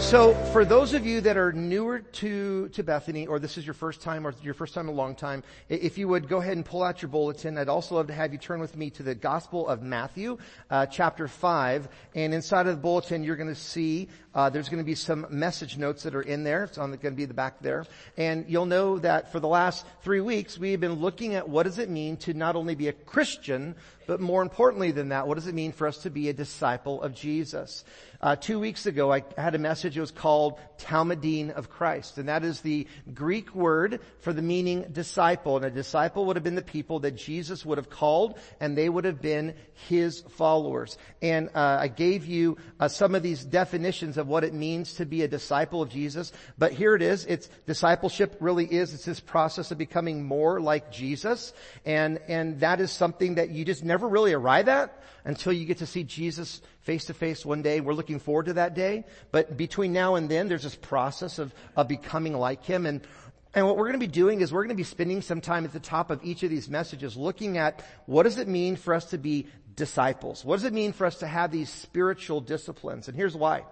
So for those of you that are newer to, to Bethany, or this is your first time, or your first time in a long time, if you would go ahead and pull out your bulletin, I'd also love to have you turn with me to the Gospel of Matthew, uh, chapter 5. And inside of the bulletin, you're going to see uh, there's going to be some message notes that are in there. It's on the, going to be the back there. And you'll know that for the last three weeks, we've been looking at what does it mean to not only be a Christian, but more importantly than that, what does it mean for us to be a disciple of Jesus? Uh, two weeks ago, I had a message. It was called Talmidim of Christ, and that is the Greek word for the meaning disciple. And a disciple would have been the people that Jesus would have called, and they would have been his followers. And uh, I gave you uh, some of these definitions of what it means to be a disciple of Jesus. But here it is. It's discipleship really is. It's this process of becoming more like Jesus, and and that is something that you just never really arrive at until you get to see Jesus face to face one day. We're looking forward to that day. But between now and then, there's this process of, of becoming like Him. And, and what we're going to be doing is we're going to be spending some time at the top of each of these messages looking at what does it mean for us to be disciples? What does it mean for us to have these spiritual disciplines? And here's why.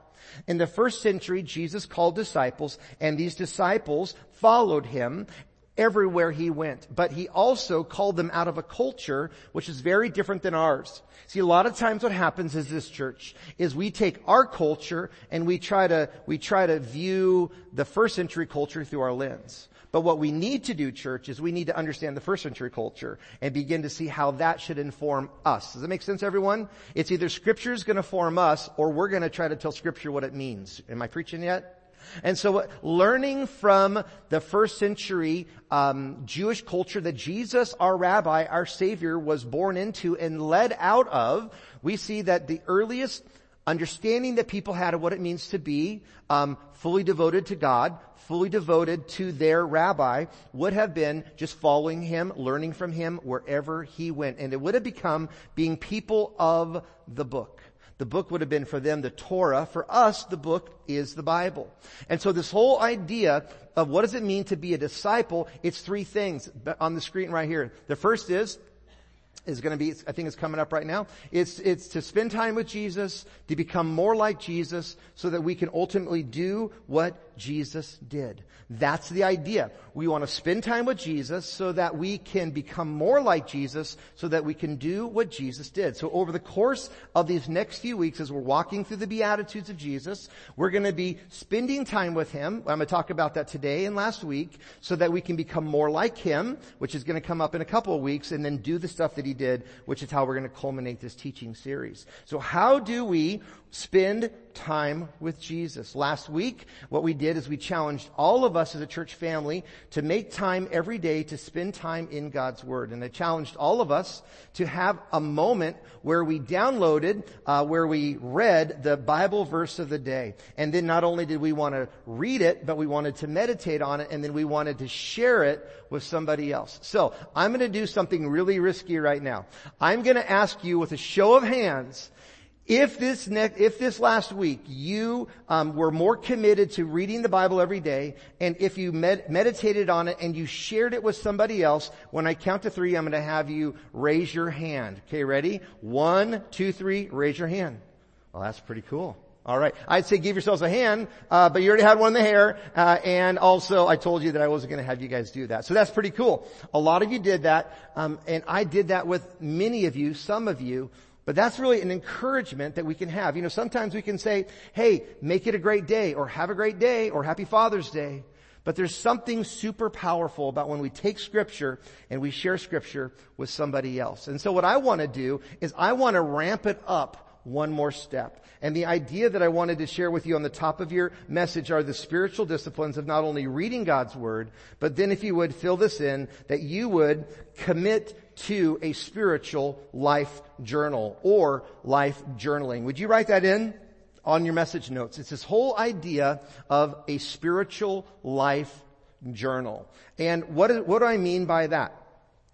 In the first century, Jesus called disciples and these disciples followed him everywhere he went. But he also called them out of a culture which is very different than ours. See, a lot of times what happens is this church is we take our culture and we try to, we try to view the first century culture through our lens. But what we need to do, church, is we need to understand the first century culture and begin to see how that should inform us. Does that make sense, everyone? It's either scripture is going to form us or we're going to try to tell scripture what it means. Am I preaching yet? And so learning from the first century um, Jewish culture that Jesus, our rabbi, our savior, was born into and led out of, we see that the earliest understanding that people had of what it means to be um, fully devoted to God, fully devoted to their rabbi, would have been just following him, learning from him wherever he went. And it would have become being people of the book. The book would have been for them the Torah. For us, the book is the Bible. And so this whole idea of what does it mean to be a disciple, it's three things on the screen right here. The first is is going to be, I think it's coming up right now. It's, it's to spend time with Jesus, to become more like Jesus, so that we can ultimately do what Jesus did. That's the idea. We want to spend time with Jesus so that we can become more like Jesus, so that we can do what Jesus did. So over the course of these next few weeks, as we're walking through the Beatitudes of Jesus, we're going to be spending time with Him. I'm going to talk about that today and last week, so that we can become more like Him, which is going to come up in a couple of weeks, and then do the stuff that He did, which is how we're going to culminate this teaching series. So how do we spend time with Jesus. Last week, what we did is we challenged all of us as a church family to make time every day to spend time in God's Word. And I challenged all of us to have a moment where we downloaded, uh, where we read the Bible verse of the day. And then not only did we want to read it, but we wanted to meditate on it, and then we wanted to share it with somebody else. So, I'm going to do something really risky right now. I'm going to ask you with a show of hands, if this next, if this last week you um, were more committed to reading the Bible every day, and if you med- meditated on it and you shared it with somebody else, when I count to three, I'm going to have you raise your hand. Okay, ready? One, two, three. Raise your hand. Well, that's pretty cool. All right. I'd say give yourselves a hand, uh, but you already had one in the hair, uh, and also I told you that I wasn't going to have you guys do that. So that's pretty cool. A lot of you did that, um, and I did that with many of you, some of you, but that's really an encouragement that we can have. You know, sometimes we can say, hey, make it a great day, or have a great day, or happy Father's Day. But there's something super powerful about when we take scripture and we share scripture with somebody else. And so what I want to do is I want to ramp it up one more step. And the idea that I wanted to share with you on the top of your message are the spiritual disciplines of not only reading God's Word, but then if you would fill this in, that you would commit to a spiritual life journal or life journaling. Would you write that in on your message notes? It's this whole idea of a spiritual life journal. And what, is, what do I mean by that?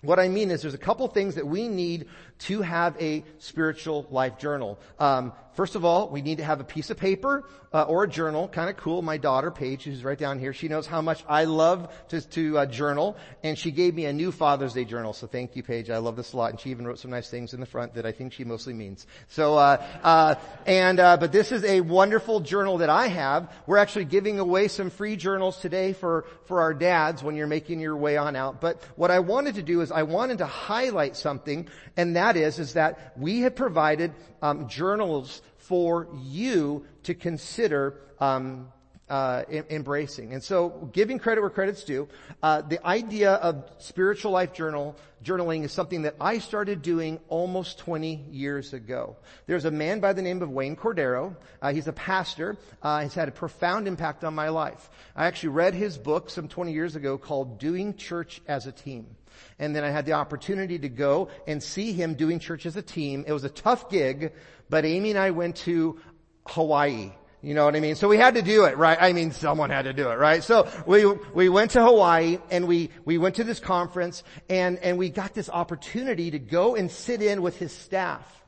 What I mean is there's a couple things that we need to have a spiritual life journal. Um, first of all, we need to have a piece of paper uh, or a journal. Kind of cool. My daughter, Paige, who's right down here, she knows how much I love to, to uh, journal, and she gave me a new Father's Day journal. So thank you, Paige. I love this a lot, and she even wrote some nice things in the front that I think she mostly means. So, uh, uh and uh, but this is a wonderful journal that I have. We're actually giving away some free journals today for for our dads when you're making your way on out. But what I wanted to do is I wanted to highlight something, and that that is, is that we have provided um, journals for you to consider um, uh, embracing. And so, giving credit where credit's due, uh, the idea of spiritual life journal journaling is something that I started doing almost 20 years ago. There's a man by the name of Wayne Cordeiro. Uh, he's a pastor. Uh, he's had a profound impact on my life. I actually read his book some 20 years ago called "Doing Church as a Team." And then I had the opportunity to go and see him doing church as a team. It was a tough gig, but Amy and I went to Hawaii. You know what I mean? So we had to do it, right? I mean, someone had to do it, right? So we, we went to Hawaii and we, we went to this conference and, and we got this opportunity to go and sit in with his staff.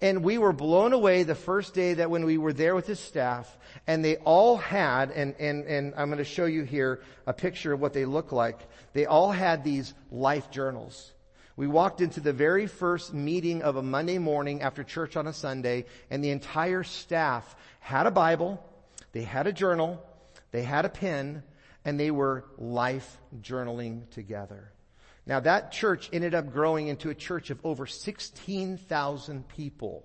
And we were blown away the first day that when we were there with his staff and they all had, and, and, and I'm going to show you here a picture of what they look like. They all had these life journals. We walked into the very first meeting of a Monday morning after church on a Sunday, and the entire staff had a Bible, they had a journal, they had a pen, and they were life journaling together. Now that church ended up growing into a church of over 16,000 people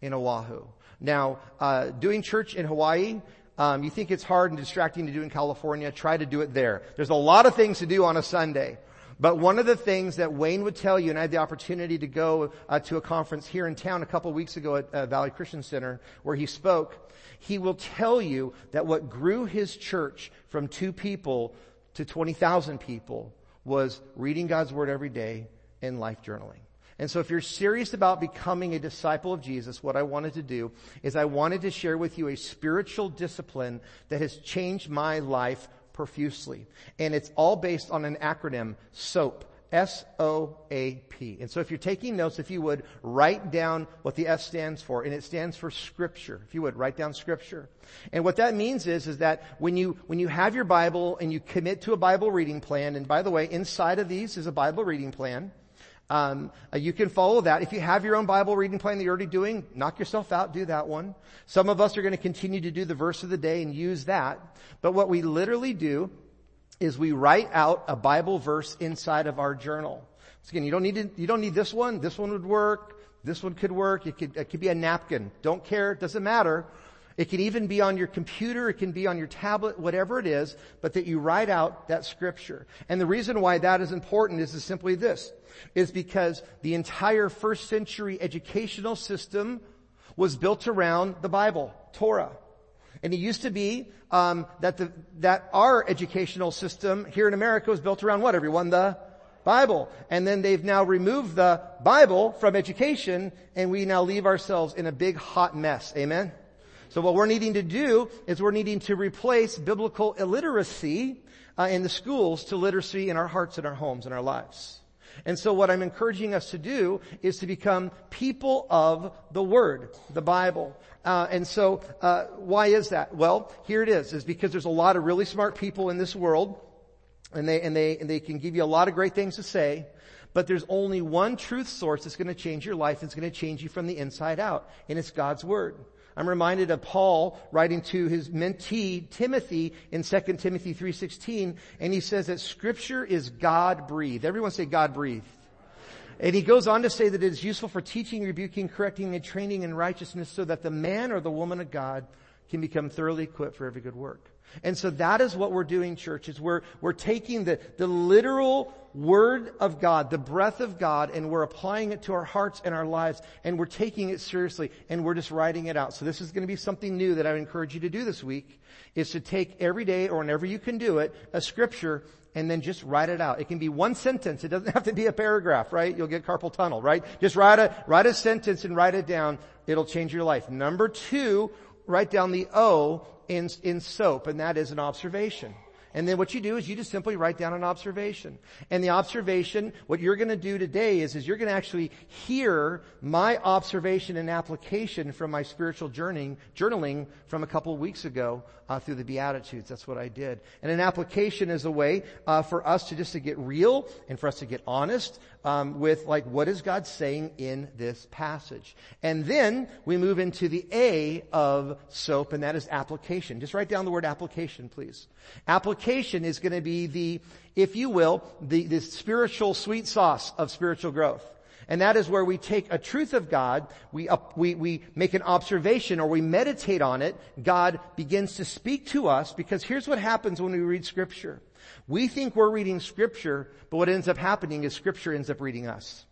in Oahu. Now, uh, doing church in Hawaii, um, you think it's hard and distracting to do in California, try to do it there. There's a lot of things to do on a Sunday. But one of the things that Wayne would tell you, and I had the opportunity to go uh, to a conference here in town a couple of weeks ago at uh, Valley Christian Center where he spoke, he will tell you that what grew his church from two people to 20,000 people was reading God's Word every day and life journaling. And so if you're serious about becoming a disciple of Jesus, what I wanted to do is I wanted to share with you a spiritual discipline that has changed my life profusely. And it's all based on an acronym, SOAP. S-O-A-P. And so if you're taking notes, if you would, write down what the S stands for, and it stands for scripture. If you would, write down scripture. And what that means is, is that when you, when you have your Bible and you commit to a Bible reading plan, and by the way, inside of these is a Bible reading plan, um, uh, you can follow that. If you have your own Bible reading plan that you're already doing, knock yourself out, do that one. Some of us are going to continue to do the verse of the day and use that. But what we literally do is we write out a Bible verse inside of our journal. So again, you don't need to, you don't need this one. This one would work. This one could work. It could, it could be a napkin. Don't care. It doesn't matter. It can even be on your computer, it can be on your tablet, whatever it is, but that you write out that scripture. And the reason why that is important is, is simply this, is because the entire first century educational system was built around the Bible, Torah. And it used to be um, that the, that our educational system here in America was built around what, everyone? The Bible. And then they've now removed the Bible from education, and we now leave ourselves in a big hot mess. Amen? So what we're needing to do is we're needing to replace biblical illiteracy uh, in the schools to literacy in our hearts and our homes and our lives. And so what I'm encouraging us to do is to become people of the Word, the Bible. Uh, and so, uh, why is that? Well, here it is, is because there's a lot of really smart people in this world, and they, and they, and they can give you a lot of great things to say, but there's only one truth source that's going to change your life, it's going to change you from the inside out, and it's God's Word. I'm reminded of Paul writing to his mentee Timothy in 2 Timothy 3:16 and he says that scripture is God breathed. Everyone say God breathed. And he goes on to say that it is useful for teaching, rebuking, correcting, and training in righteousness so that the man or the woman of God can become thoroughly equipped for every good work. And so that is what we're doing, church, is we're, we're taking the, the literal word of God, the breath of God, and we're applying it to our hearts and our lives, and we're taking it seriously, and we're just writing it out. So this is going to be something new that I would encourage you to do this week, is to take every day, or whenever you can do it, a scripture, and then just write it out. It can be one sentence. It doesn't have to be a paragraph, right? You'll get carpal tunnel, right? Just write a, write a sentence and write it down. It'll change your life. Number two, write down the O in, in soap, and that is an observation. And then what you do is you just simply write down an observation. And the observation, what you're going to do today is, is you're going to actually hear my observation and application from my spiritual journeying, journaling from a couple of weeks ago uh, through the Beatitudes. That's what I did. And an application is a way uh, for us to just to get real and for us to get honest um, with like what is God saying in this passage. And then we move into the A of SOAP, and that is application. Just write down the word application, please. Application is going to be the, if you will, the, the spiritual sweet sauce of spiritual growth. And that is where we take a truth of God, we, we, we make an observation or we meditate on it, God begins to speak to us because here's what happens when we read scripture. We think we're reading scripture, but what ends up happening is scripture ends up reading us.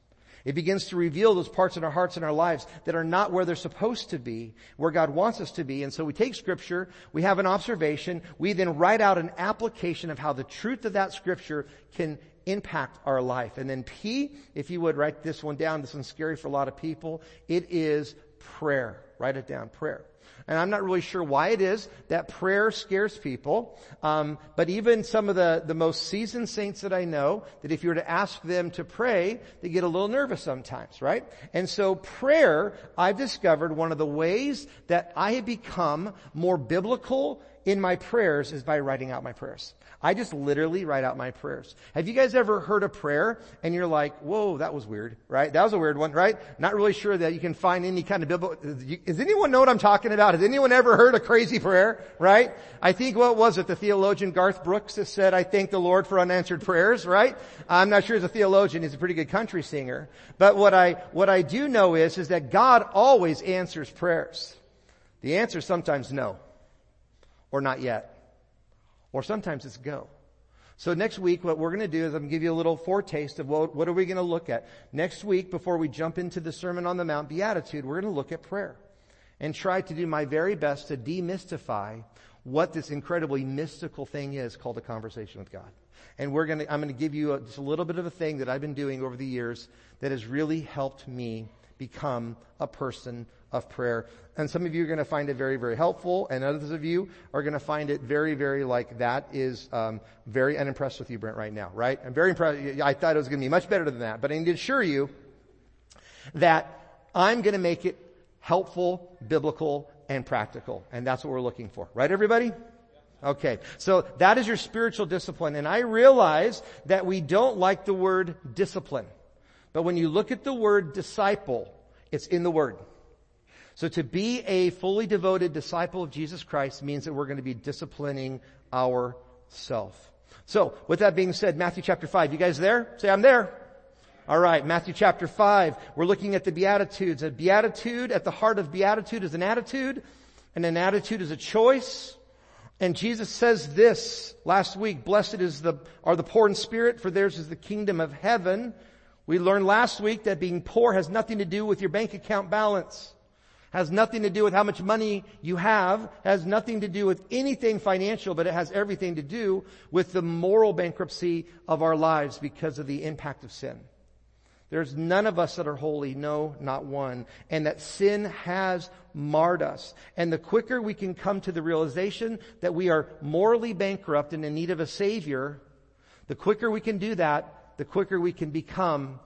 It begins to reveal those parts in our hearts and our lives that are not where they're supposed to be, where God wants us to be. And so we take scripture, we have an observation, we then write out an application of how the truth of that scripture can impact our life. And then P, if you would write this one down, this one's scary for a lot of people. It is prayer. Write it down, prayer. And I'm not really sure why it is that prayer scares people. Um, but even some of the, the most seasoned saints that I know, that if you were to ask them to pray, they get a little nervous sometimes, right? And so prayer, I've discovered one of the ways that I have become more biblical in my prayers is by writing out my prayers. I just literally write out my prayers. Have you guys ever heard a prayer and you're like, whoa, that was weird, right? That was a weird one, right? Not really sure that you can find any kind of biblical, does anyone know what I'm talking about? Has anyone ever heard a crazy prayer, right? I think what was it? The theologian Garth Brooks has said, I thank the Lord for unanswered prayers, right? I'm not sure he's a theologian. He's a pretty good country singer. But what I, what I do know is, is that God always answers prayers. The answer is sometimes no or not yet. Or sometimes it's go. So next week, what we're going to do is I'm going to give you a little foretaste of what, what are we going to look at. Next week, before we jump into the Sermon on the Mount Beatitude, we're going to look at prayer and try to do my very best to demystify what this incredibly mystical thing is called a conversation with God. And we're going to, I'm going to give you a, just a little bit of a thing that I've been doing over the years that has really helped me become a person of prayer. And some of you are going to find it very, very helpful, and others of you are going to find it very, very like that is um, very unimpressed with you, Brent, right now, right? I'm very impressed. I thought it was going to be much better than that, but I need to assure you that I'm going to make it helpful, biblical, and practical, and that's what we're looking for, right, everybody? Okay, so that is your spiritual discipline, and I realize that we don't like the word discipline, but when you look at the word disciple, it's in the word. So to be a fully devoted disciple of Jesus Christ means that we're going to be disciplining ourself. So with that being said, Matthew chapter 5, you guys there? Say I'm there. Alright, Matthew chapter 5, we're looking at the Beatitudes. A beatitude, at the heart of beatitude is an attitude, and an attitude is a choice. And Jesus says this last week, blessed is the, are the poor in spirit, for theirs is the kingdom of heaven. We learned last week that being poor has nothing to do with your bank account balance has nothing to do with how much money you have, has nothing to do with anything financial, but it has everything to do with the moral bankruptcy of our lives because of the impact of sin. There's none of us that are holy, no, not one. And that sin has marred us. And the quicker we can come to the realization that we are morally bankrupt and in need of a savior, the quicker we can do that, the quicker we can become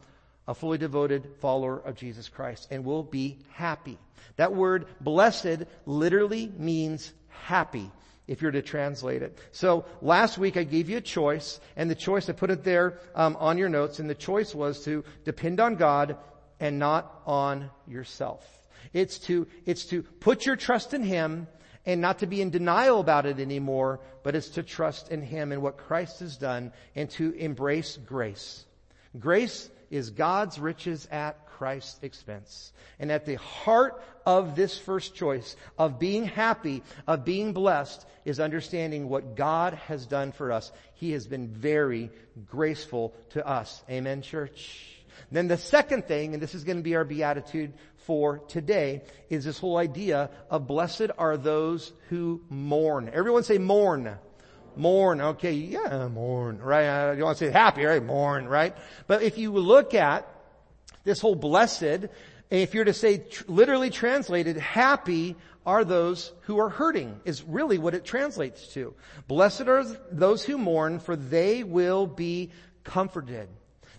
a fully devoted follower of Jesus Christ and we'll be happy. That word blessed literally means happy if you're to translate it. So last week I gave you a choice and the choice, I put it there um, on your notes and the choice was to depend on God and not on yourself. It's to, it's to put your trust in Him and not to be in denial about it anymore, but it's to trust in Him and what Christ has done and to embrace grace. Grace is God's riches at Christ's expense. And at the heart of this first choice of being happy, of being blessed, is understanding what God has done for us. He has been very graceful to us. Amen, church? Then the second thing, and this is going to be our beatitude for today, is this whole idea of blessed are those who mourn. Everyone say mourn mourn. Okay, yeah, mourn, right? Uh, you want to say happy, right? Mourn, right? But if you look at this whole blessed, If you're to say literally translated, happy are those who are hurting is really what it translates to. Blessed are those who mourn for they will be comforted.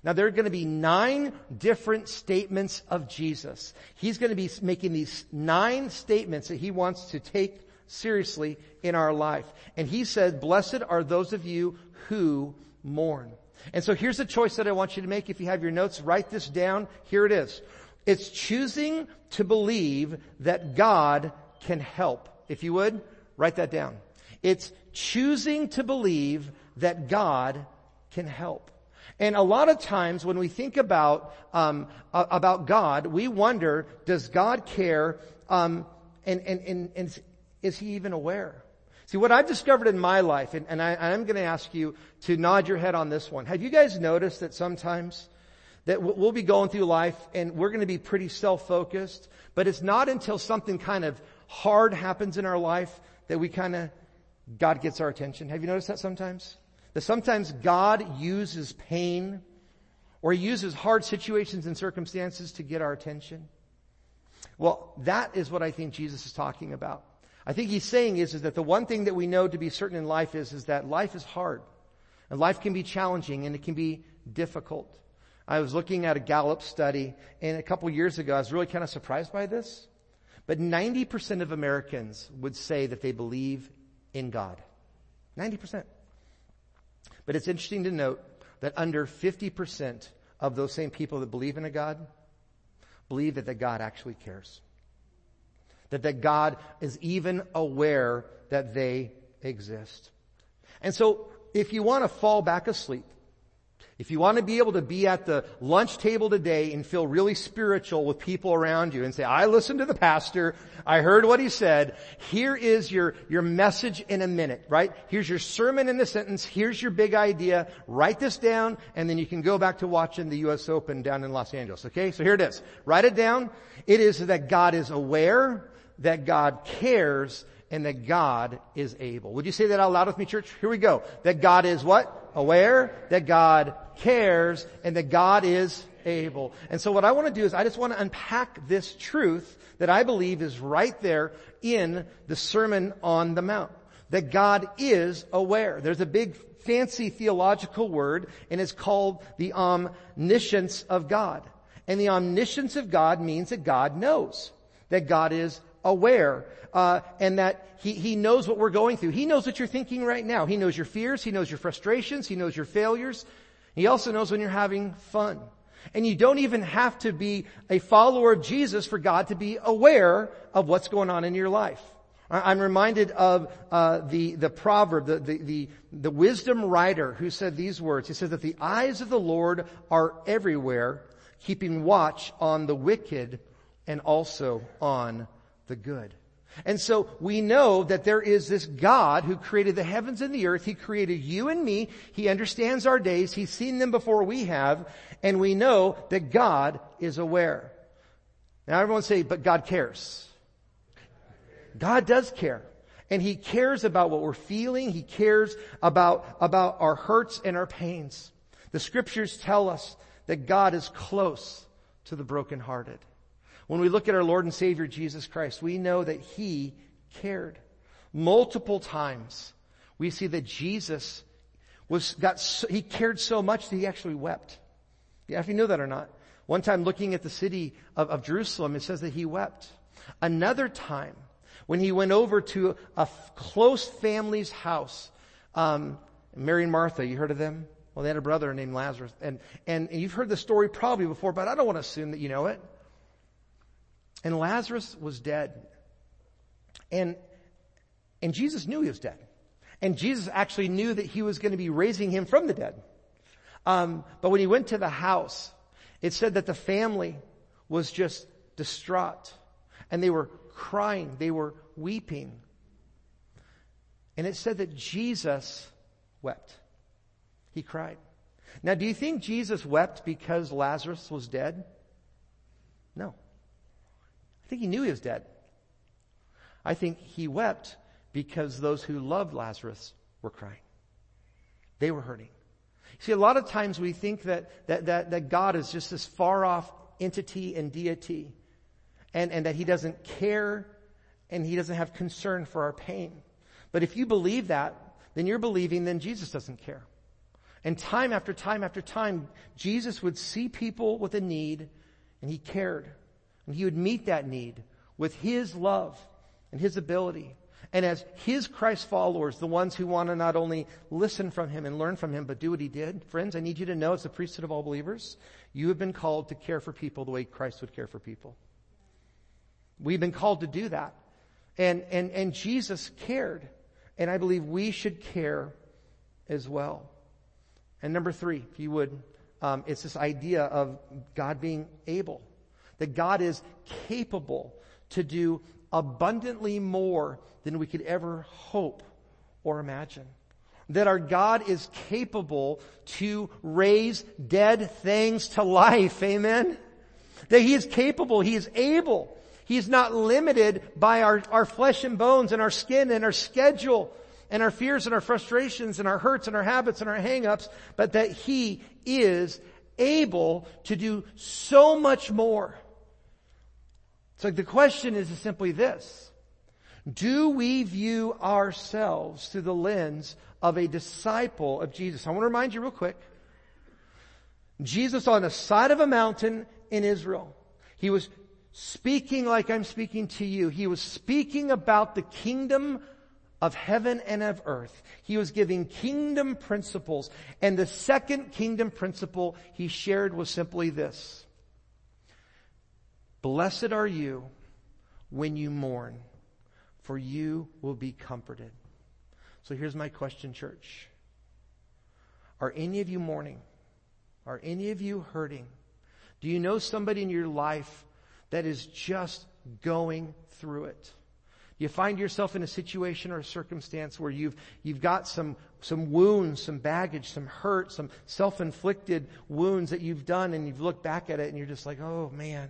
Now there are going to be nine different statements of Jesus. He's going to be making these nine statements that he wants to take seriously in our life. And he said, blessed are those of you who mourn. And so here's a choice that I want you to make. If you have your notes, write this down. Here it is. It's choosing to believe that God can help. If you would, write that down. It's choosing to believe that God can help. And a lot of times when we think about um, about God, we wonder: Does God care? Um, and, and, and, and is He even aware? See, what I've discovered in my life, and, and I, I'm going to ask you to nod your head on this one. Have you guys noticed that sometimes that we'll be going through life and we're going to be pretty self-focused, but it's not until something kind of hard happens in our life that we kind of, God gets our attention. Have you noticed that sometimes? That sometimes God uses pain or he uses hard situations and circumstances to get our attention. Well, that is what I think Jesus is talking about. I think he's saying is, is that the one thing that we know to be certain in life is, is that life is hard. And life can be challenging and it can be difficult. I was looking at a Gallup study and a couple years ago I was really kind of surprised by this. But 90% of Americans would say that they believe in God. 90%. But it's interesting to note that under 50% of those same people that believe in a God believe that, that God actually cares. That, that God is even aware that they exist. And so, if you want to fall back asleep, if you want to be able to be at the lunch table today and feel really spiritual with people around you and say, I listened to the pastor, I heard what he said, here is your, your message in a minute, right? Here's your sermon in a sentence, here's your big idea, write this down, and then you can go back to watching the US Open down in Los Angeles, okay? So here it is. Write it down. It is that God is aware, that God cares and that God is able. Would you say that out loud with me, church? Here we go. That God is what? Aware, that God cares, and that God is able. And so what I want to do is I just want to unpack this truth that I believe is right there in the Sermon on the Mount. That God is aware. There's a big fancy theological word and it's called the omniscience of God. And the omniscience of God means that God knows. That God is aware, uh, and that he, he knows what we're going through. He knows what you're thinking right now. He knows your fears. He knows your frustrations. He knows your failures. He also knows when you're having fun. And you don't even have to be a follower of Jesus for God to be aware of what's going on in your life. I'm reminded of uh, the the proverb, the, the, the the wisdom writer who said these words. He said that the eyes of the Lord are everywhere, keeping watch on the wicked and also on the good. And so we know that there is this God who created the heavens and the earth. He created you and me. He understands our days. He's seen them before we have. And we know that God is aware. Now everyone say, but God cares. God does care. And He cares about what we're feeling. He cares about, about our hurts and our pains. The scriptures tell us that God is close to the brokenhearted. When we look at our Lord and Savior Jesus Christ, we know that He cared. Multiple times, we see that Jesus was, got, so, He cared so much that He actually wept. Yeah, if you know that or not. One time looking at the city of, of Jerusalem, it says that He wept. Another time, when He went over to a close family's house, um, Mary and Martha, you heard of them? Well, they had a brother named Lazarus. And, and you've heard the story probably before, but I don't want to assume that you know it. And Lazarus was dead. And, and Jesus knew he was dead. And Jesus actually knew that he was going to be raising him from the dead. Um, but when he went to the house, it said that the family was just distraught. And they were crying. They were weeping. And it said that Jesus wept. He cried. Now, do you think Jesus wept because Lazarus was dead? No. I think he knew he was dead. I think he wept because those who loved Lazarus were crying. They were hurting. See, a lot of times we think that, that, that, that God is just this far off entity and deity. And, and that he doesn't care and he doesn't have concern for our pain. But if you believe that, then you're believing then Jesus doesn't care. And time after time after time, Jesus would see people with a need and he cared. And he would meet that need with his love and his ability. And as his Christ followers, the ones who want to not only listen from him and learn from him, but do what he did, friends, I need you to know as the priesthood of all believers, you have been called to care for people the way Christ would care for people. We've been called to do that. And, and, and Jesus cared. And I believe we should care as well. And number three, if you would, um, it's this idea of God being able. That God is capable to do abundantly more than we could ever hope or imagine. That our God is capable to raise dead things to life. Amen? That He is capable, He is able. He is not limited by our, our flesh and bones and our skin and our schedule and our fears and our frustrations and our hurts and our habits and our hangups, but that He is able to do so much more. So the question is simply this. Do we view ourselves through the lens of a disciple of Jesus? I want to remind you real quick. Jesus on the side of a mountain in Israel. He was speaking like I'm speaking to you. He was speaking about the kingdom of heaven and of earth. He was giving kingdom principles. And the second kingdom principle he shared was simply this. Blessed are you when you mourn, for you will be comforted. So here's my question, church. Are any of you mourning? Are any of you hurting? Do you know somebody in your life that is just going through it? You find yourself in a situation or a circumstance where you've, you've got some, some wounds, some baggage, some hurt, some self-inflicted wounds that you've done and you've looked back at it and you're just like, oh man.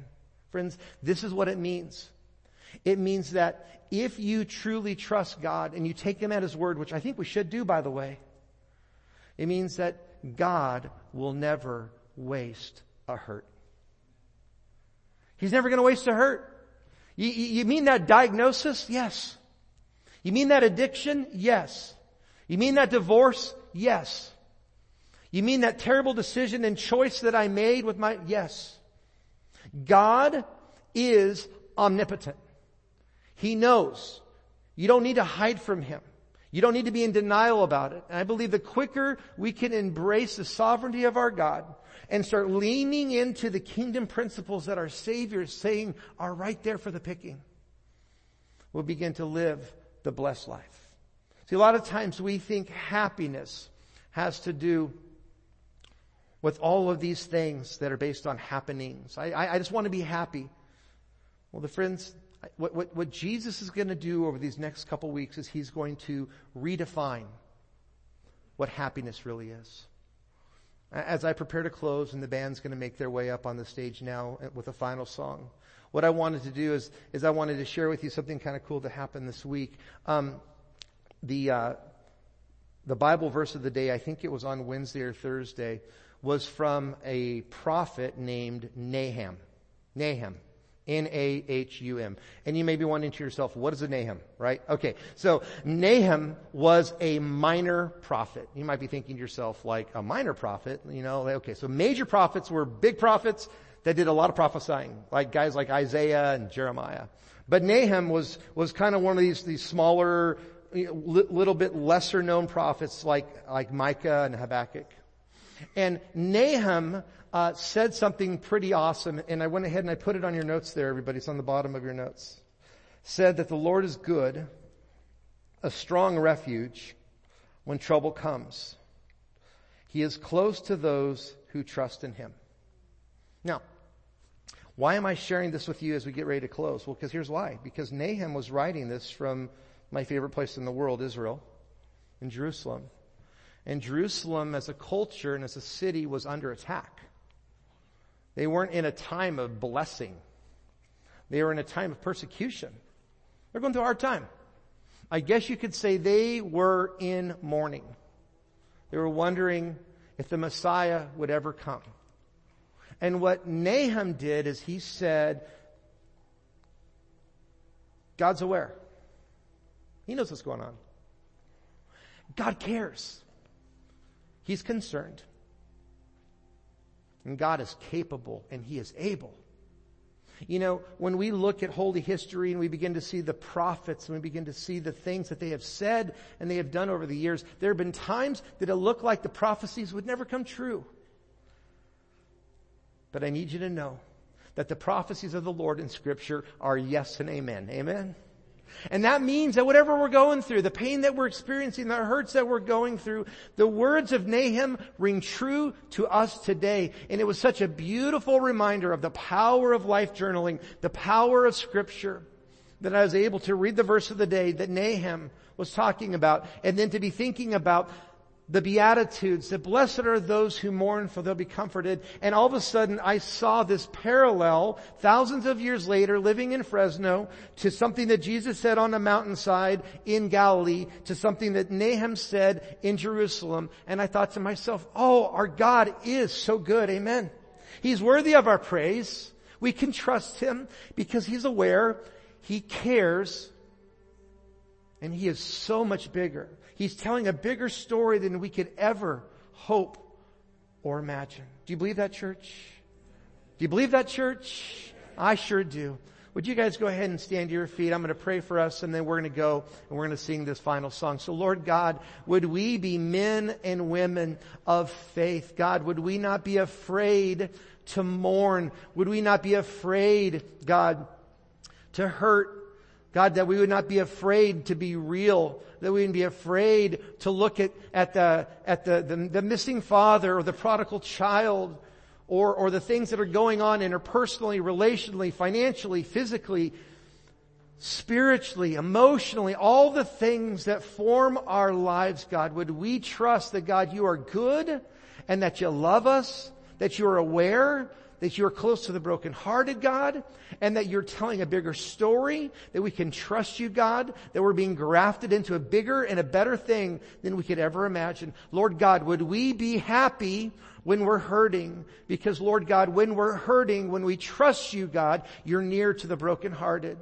Friends, this is what it means. It means that if you truly trust God and you take Him at His word, which I think we should do by the way, it means that God will never waste a hurt. He's never going to waste a hurt. You, you mean that diagnosis? Yes. You mean that addiction? Yes. You mean that divorce? Yes. You mean that terrible decision and choice that I made with my, yes. God is omnipotent. He knows. You don't need to hide from Him. You don't need to be in denial about it. And I believe the quicker we can embrace the sovereignty of our God and start leaning into the kingdom principles that our Savior is saying are right there for the picking, we'll begin to live the blessed life. See, a lot of times we think happiness has to do with all of these things that are based on happenings. I, I, I just want to be happy. Well, the friends, what, what, what Jesus is going to do over these next couple weeks is he's going to redefine what happiness really is. As I prepare to close and the band's going to make their way up on the stage now with a final song, what I wanted to do is, is I wanted to share with you something kind of cool to happen this week. Um, the, uh, the Bible verse of the day, I think it was on Wednesday or Thursday, was from a prophet named Nahum. Nahum. N-A-H-U-M. And you may be wondering to yourself, what is a Nahum, right? Okay. So Nahum was a minor prophet. You might be thinking to yourself, like a minor prophet, you know, okay. So major prophets were big prophets that did a lot of prophesying, like guys like Isaiah and Jeremiah. But Nahum was, was kind of one of these, these smaller, little bit lesser known prophets like, like Micah and Habakkuk. And Nahum uh, said something pretty awesome, and I went ahead and I put it on your notes there, everybody. It's on the bottom of your notes. Said that the Lord is good, a strong refuge when trouble comes. He is close to those who trust in Him. Now, why am I sharing this with you as we get ready to close? Well, because here's why. Because Nahum was writing this from my favorite place in the world, Israel, in Jerusalem. And Jerusalem as a culture and as a city was under attack. They weren't in a time of blessing. They were in a time of persecution. They're going through a hard time. I guess you could say they were in mourning. They were wondering if the Messiah would ever come. And what Nahum did is he said, God's aware. He knows what's going on. God cares. He's concerned. And God is capable and He is able. You know, when we look at holy history and we begin to see the prophets and we begin to see the things that they have said and they have done over the years, there have been times that it looked like the prophecies would never come true. But I need you to know that the prophecies of the Lord in scripture are yes and amen. Amen. And that means that whatever we're going through, the pain that we're experiencing, the hurts that we're going through, the words of Nahum ring true to us today. And it was such a beautiful reminder of the power of life journaling, the power of scripture, that I was able to read the verse of the day that Nahum was talking about, and then to be thinking about the Beatitudes, that blessed are those who mourn for they'll be comforted. And all of a sudden I saw this parallel thousands of years later living in Fresno to something that Jesus said on a mountainside in Galilee to something that Nahum said in Jerusalem. And I thought to myself, oh, our God is so good. Amen. He's worthy of our praise. We can trust Him because He's aware, He cares, and He is so much bigger. He's telling a bigger story than we could ever hope or imagine. Do you believe that church? Do you believe that church? I sure do. Would you guys go ahead and stand to your feet? I'm going to pray for us and then we're going to go and we're going to sing this final song. So Lord God, would we be men and women of faith? God, would we not be afraid to mourn? Would we not be afraid, God, to hurt? God, that we would not be afraid to be real, that we wouldn't be afraid to look at, at the, at the, the, the missing father or the prodigal child or, or the things that are going on interpersonally, relationally, financially, physically, spiritually, emotionally, all the things that form our lives, God, would we trust that God, you are good and that you love us, that you are aware, that you're close to the brokenhearted, God, and that you're telling a bigger story, that we can trust you, God, that we're being grafted into a bigger and a better thing than we could ever imagine. Lord God, would we be happy when we're hurting? Because Lord God, when we're hurting, when we trust you, God, you're near to the brokenhearted.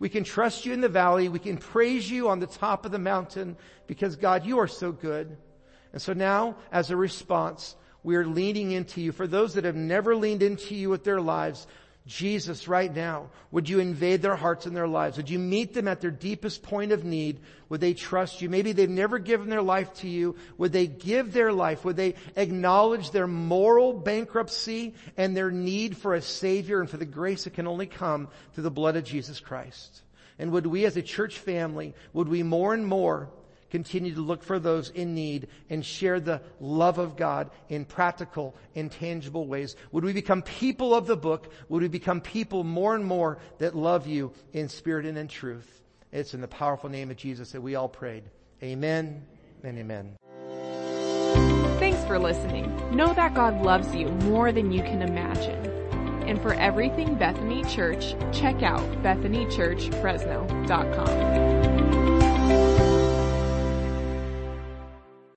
We can trust you in the valley. We can praise you on the top of the mountain because God, you are so good. And so now, as a response, we are leaning into you. For those that have never leaned into you with their lives, Jesus, right now, would you invade their hearts and their lives? Would you meet them at their deepest point of need? Would they trust you? Maybe they've never given their life to you. Would they give their life? Would they acknowledge their moral bankruptcy and their need for a savior and for the grace that can only come through the blood of Jesus Christ? And would we as a church family, would we more and more continue to look for those in need and share the love of God in practical and tangible ways? Would we become people of the book? Would we become people more and more that love you in spirit and in truth? It's in the powerful name of Jesus that we all prayed. Amen and amen. Thanks for listening. Know that God loves you more than you can imagine. And for everything Bethany Church, check out bethanychurchfresno.com.